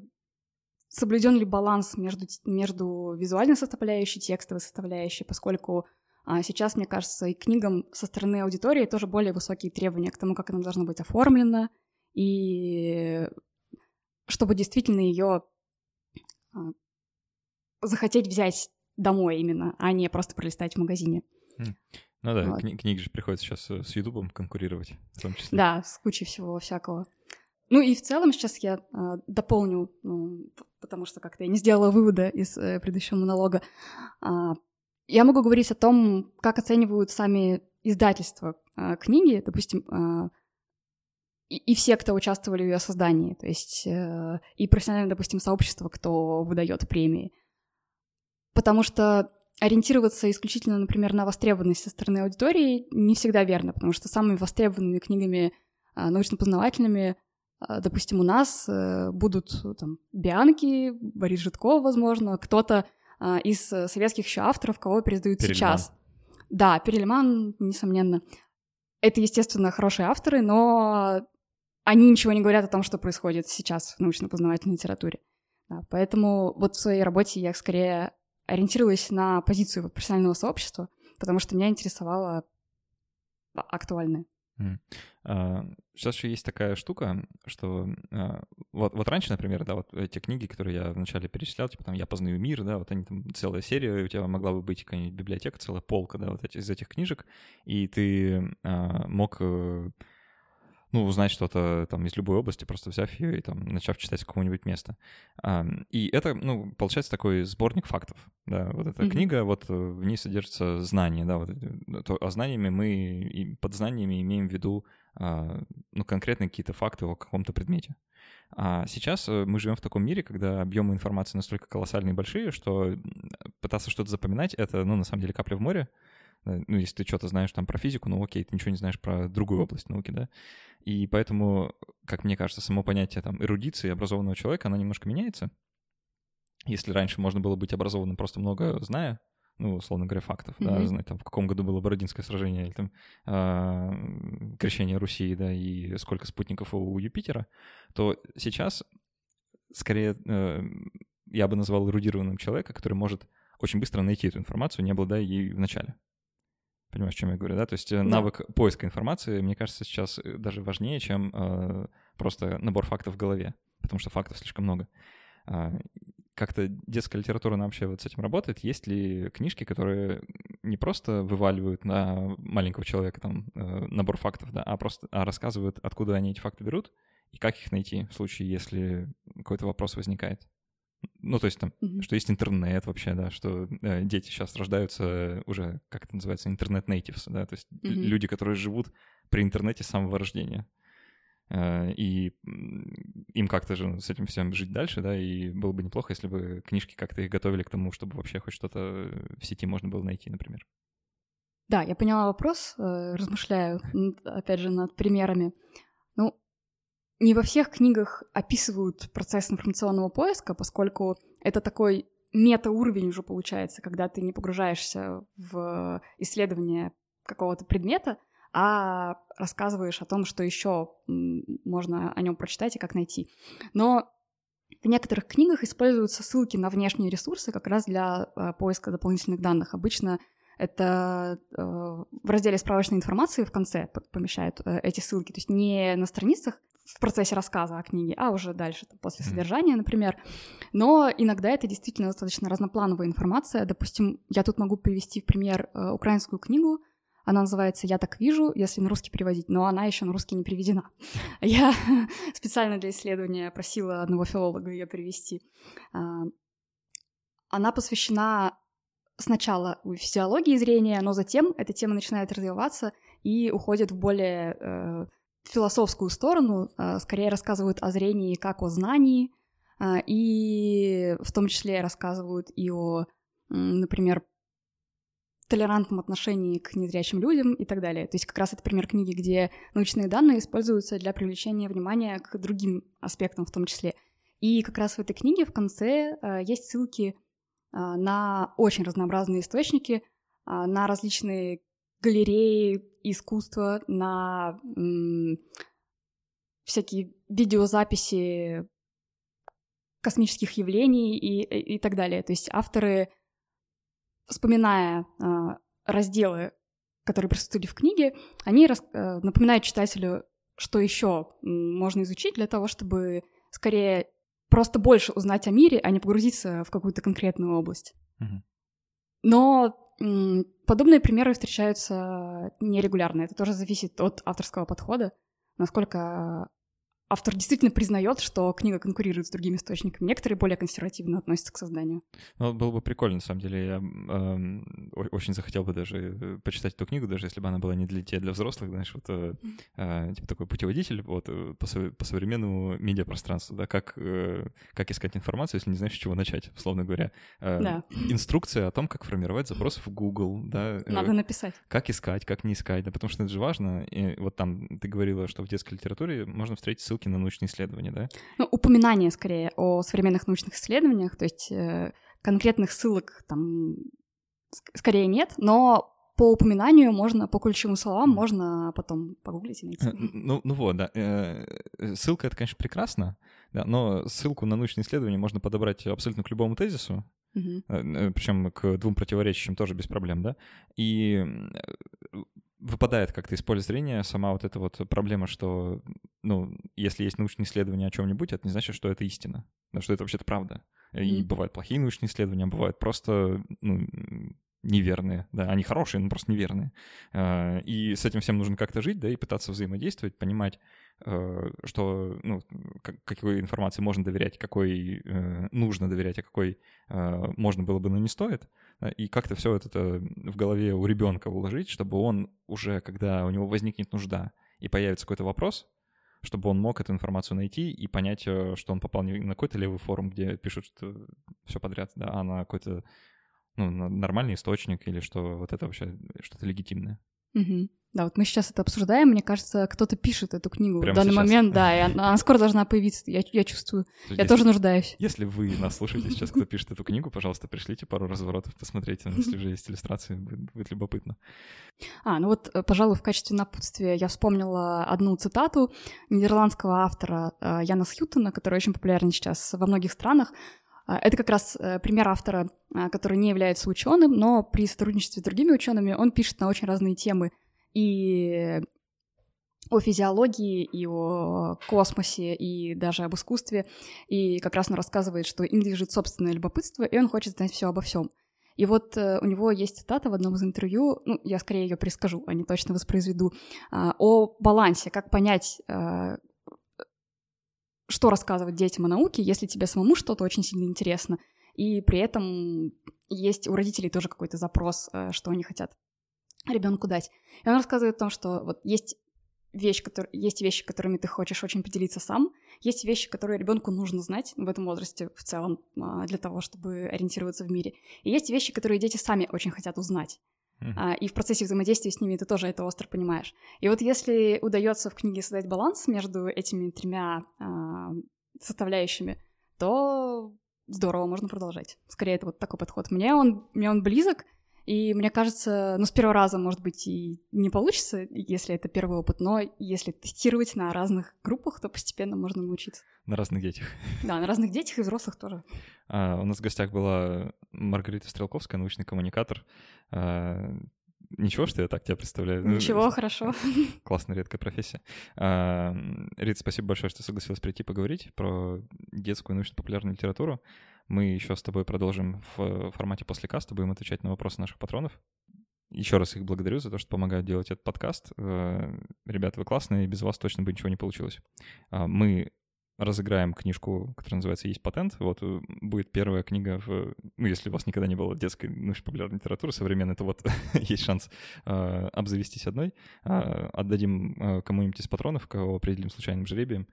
соблюден ли баланс между, между визуальной составляющей, текстовой составляющей, поскольку а, сейчас, мне кажется, и книгам со стороны аудитории тоже более высокие требования к тому, как она должна быть оформлена, и чтобы действительно ее а, захотеть взять домой именно, а не просто пролистать в магазине. Ну да, вот. кни- книги же приходится сейчас с Ютубом конкурировать, в том числе. Да, с кучей всего всякого. Ну и в целом сейчас я э, дополню, ну, потому что как-то я не сделала вывода из э, предыдущего монолога. Э, я могу говорить о том, как оценивают сами издательства э, книги, допустим, э, и, и все, кто участвовали в ее создании, то есть э, и профессиональное, допустим, сообщество, кто выдает премии. Потому что ориентироваться исключительно, например, на востребованность со стороны аудитории не всегда верно, потому что самыми востребованными книгами э, научно-познавательными а, допустим, у нас э, будут э, там Бианки, Борис Житков, возможно, кто-то а, из э, советских еще авторов, кого пересдают Перельман. сейчас. Да, Перельман, несомненно. Это, естественно, хорошие авторы, но они ничего не говорят о том, что происходит сейчас в научно-познавательной литературе. Да, поэтому вот в своей работе я скорее ориентировалась на позицию профессионального сообщества, потому что меня интересовало актуальное. Сейчас еще есть такая штука, что а, вот, вот раньше, например, да, вот эти книги, которые я вначале перечислял, типа там «Я познаю мир», да, вот они там целая серия, у тебя могла бы быть какая-нибудь библиотека, целая полка, да, вот эти, из этих книжек, и ты а, мог э, ну, узнать что-то там из любой области, просто взяв ее и там начав читать с какого-нибудь места. И это, ну, получается такой сборник фактов, да, вот эта mm-hmm. книга, вот э, в ней содержатся знания, да, вот то, а знаниями мы и под знаниями имеем в виду, а, ну, конкретные какие-то факты о каком-то предмете. А сейчас э, мы живем в таком мире, когда объемы информации настолько колоссальные и большие, что пытаться что-то запоминать — это, ну, на самом деле капля в море, Ну, если ты что-то знаешь там про физику, ну окей, ты ничего не знаешь про другую область науки, да. И поэтому, как мне кажется, само понятие там эрудиции образованного человека, оно немножко меняется. Если раньше можно было быть образованным просто много зная, ну, условно говоря, фактов, mm-hmm. да, знать, там, в каком году было Бородинское сражение, или там э, крещение Руси, да, и сколько спутников у Юпитера, то сейчас скорее э, я бы назвал эрудированным человека, который может очень быстро найти эту информацию, не обладая ей в начале. Понимаешь, о чем я говорю, да? То есть э, да. навык поиска информации, мне кажется, сейчас э, даже важнее, чем э, просто набор фактов в голове, потому что фактов слишком много. А, как-то детская литература нам вообще вот с этим работает? Есть ли книжки, которые не просто вываливают на маленького человека там э, набор фактов, да, а просто а рассказывают, откуда они эти факты берут и как их найти в случае, если какой-то вопрос возникает? Ну, то есть там, mm-hmm. что есть интернет вообще, да, что э, дети сейчас рождаются уже, как это называется, интернет-нейтивс, да, то есть mm-hmm. люди, которые живут при интернете с самого рождения. Э, и им как-то же с этим всем жить дальше, да, и было бы неплохо, если бы книжки как-то их готовили к тому, чтобы вообще хоть что-то в сети можно было найти, например. Да, я поняла вопрос, э, размышляю, опять же, над примерами. Ну, не во всех книгах описывают процесс информационного поиска, поскольку это такой мета-уровень уже получается, когда ты не погружаешься в исследование какого-то предмета, а рассказываешь о том, что еще можно о нем прочитать и как найти. Но в некоторых книгах используются ссылки на внешние ресурсы как раз для э, поиска дополнительных данных. Обычно это э, в разделе справочной информации в конце помещают э, эти ссылки, то есть не на страницах в процессе рассказа о книге, а уже дальше, там, после содержания, например. Но иногда это действительно достаточно разноплановая информация. Допустим, я тут могу привести в пример э, украинскую книгу она называется «Я так вижу», если на русский переводить, но она еще на русский не переведена. Я специально для исследования просила одного филолога ее перевести. А, она посвящена сначала физиологии зрения, но затем эта тема начинает развиваться и уходит в более э, философскую сторону, э, скорее рассказывают о зрении как о знании, э, и в том числе рассказывают и о, например, толерантном отношении к незрячим людям и так далее. То есть как раз это пример книги, где научные данные используются для привлечения внимания к другим аспектам в том числе. И как раз в этой книге в конце э, есть ссылки на очень разнообразные источники, на различные галереи искусства, на всякие видеозаписи космических явлений и, и так далее. То есть авторы вспоминая э, разделы, которые присутствовали в книге, они рас, э, напоминают читателю, что еще можно изучить для того, чтобы скорее просто больше узнать о мире, а не погрузиться в какую-то конкретную область. Угу. Но подобные примеры встречаются нерегулярно. Это тоже зависит от авторского подхода, насколько автор действительно признает, что книга конкурирует с другими источниками. Некоторые более консервативно относятся к созданию. Ну, было бы прикольно, на самом деле. Я э, очень захотел бы даже э, почитать эту книгу, даже если бы она была не для детей, а для взрослых, знаешь, вот э, э, типа такой путеводитель вот, э, по, по современному медиапространству, да, как, э, как искать информацию, если не знаешь, с чего начать, условно говоря. Э, да. Инструкция о том, как формировать запросы в Google, да. Э, Надо написать. Как искать, как не искать, да, потому что это же важно. И вот там ты говорила, что в детской литературе можно встретить ссылки ссылки на научные исследования, да? Ну, упоминание скорее о современных научных исследованиях, то есть э, конкретных ссылок там скорее нет, но по упоминанию можно, по ключевым словам можно потом погуглить и найти. Э, ну, ну вот, да. Э, э, ссылка — это, конечно, прекрасно, да, но ссылку на научное исследование можно подобрать абсолютно к любому тезису, угу. причем к двум противоречащим тоже без проблем, да. И выпадает как-то из поля зрения сама вот эта вот проблема, что, ну, если есть научные исследования о чем-нибудь, это не значит, что это истина, да, что это вообще-то правда. Mm-hmm. И бывают плохие научные исследования, бывают просто, ну, неверные, да, они хорошие, но просто неверные. А, и с этим всем нужно как-то жить, да, и пытаться взаимодействовать, понимать, что, ну, какой информации можно доверять, какой э, нужно доверять, а какой э, можно было бы, но не стоит. И как-то все это в голове у ребенка уложить, чтобы он уже, когда у него возникнет нужда и появится какой-то вопрос, чтобы он мог эту информацию найти и понять, что он попал не на какой-то левый форум, где пишут все подряд, да, а на какой-то ну, нормальный источник или что вот это вообще что-то легитимное. Угу. Да, вот мы сейчас это обсуждаем, мне кажется, кто-то пишет эту книгу Прямо в данный сейчас. момент, да, и она, она скоро должна появиться, я, я чувствую, я Если- тоже нуждаюсь. Если вы нас слушаете сейчас, кто пишет эту книгу, пожалуйста, пришлите пару разворотов, посмотрите, если уже есть иллюстрации, будет, будет любопытно. А, ну вот, э, пожалуй, в качестве напутствия я вспомнила одну цитату нидерландского автора э, Яна Сьютона, который очень популярен сейчас во многих странах. А, Это как раз э, пример автора, который не является ученым, но при сотрудничестве с другими учеными он пишет на очень разные темы и о физиологии, и о космосе, и даже об искусстве. И как раз он рассказывает, что им движет собственное любопытство, и он хочет знать все обо всем. И вот э, у него есть цитата в одном из интервью, ну, я скорее ее перескажу, а не точно воспроизведу, а, о балансе, как понять, а, что рассказывать детям о науке, если тебе самому что-то очень сильно интересно, и при этом есть у родителей тоже какой-то запрос, э, что они хотят ребенку дать. И он рассказывает о том, что вот есть вещь, который, есть вещи, которыми ты хочешь очень поделиться сам, есть вещи, которые ребенку нужно знать в этом возрасте в целом а, для того, чтобы ориентироваться в мире. И есть вещи, которые дети сами очень хотят узнать. А, и в процессе взаимодействия с ними ты тоже это остро понимаешь. И вот если удается в книге создать баланс между этими тремя а, составляющими, то здорово, можно продолжать. Скорее, это вот такой подход. Мне он, мне он близок, и мне кажется, ну, с первого раза, может быть, и не получится, если это первый опыт, но если тестировать на разных группах, то постепенно можно научиться. На разных детях. Да, на разных детях и взрослых тоже. А, у нас в гостях была Маргарита Стрелковская, научный коммуникатор. А, ничего, что я так тебя представляю? Ну, Ничего, хорошо. Классная, редкая профессия. А, Рит, спасибо большое, что согласилась прийти поговорить про детскую научно-популярную литературу. Мы еще с тобой продолжим в формате после каста, будем отвечать на вопросы наших патронов. Еще раз их благодарю за то, что помогают делать этот подкаст. Э, Ребята, вы классные, без вас точно бы ничего не получилось. А, Мы разыграем книжку, которая называется «Есть патент». Вот э, будет первая книга, в... ну, если у вас никогда не было детской научно-популярной литературы современной, то вот есть шанс э, обзавестись одной. А, Отдадим э, кому-нибудь из патронов, кого определим случайным жребием.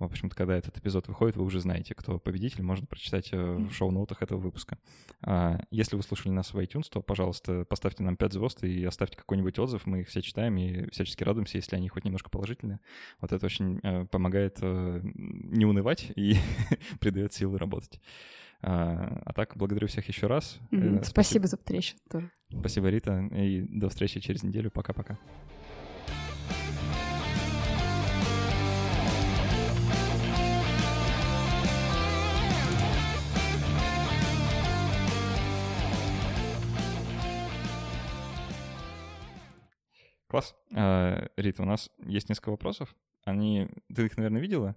В общем-то, когда этот эпизод выходит, вы уже знаете, кто победитель, можно прочитать э, в шоу-ноутах этого выпуска. А, Если вы слушали нас в iTunes, то, пожалуйста, поставьте нам 5 звезд и оставьте какой-нибудь отзыв. Мы их все читаем и всячески радуемся, если они хоть немножко положительные. Вот это очень э, помогает э, не унывать и придает силы работать. А, а так, благодарю всех еще раз. Спасибо за встречу тоже. Спасибо, Рита, и до встречи через неделю. Пока-пока. Класс. А, Рита, у нас есть несколько вопросов. Они... Ты их, наверное, видела?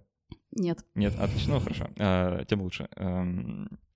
Нет. Нет, отлично, ну хорошо. А, тем лучше. Эм,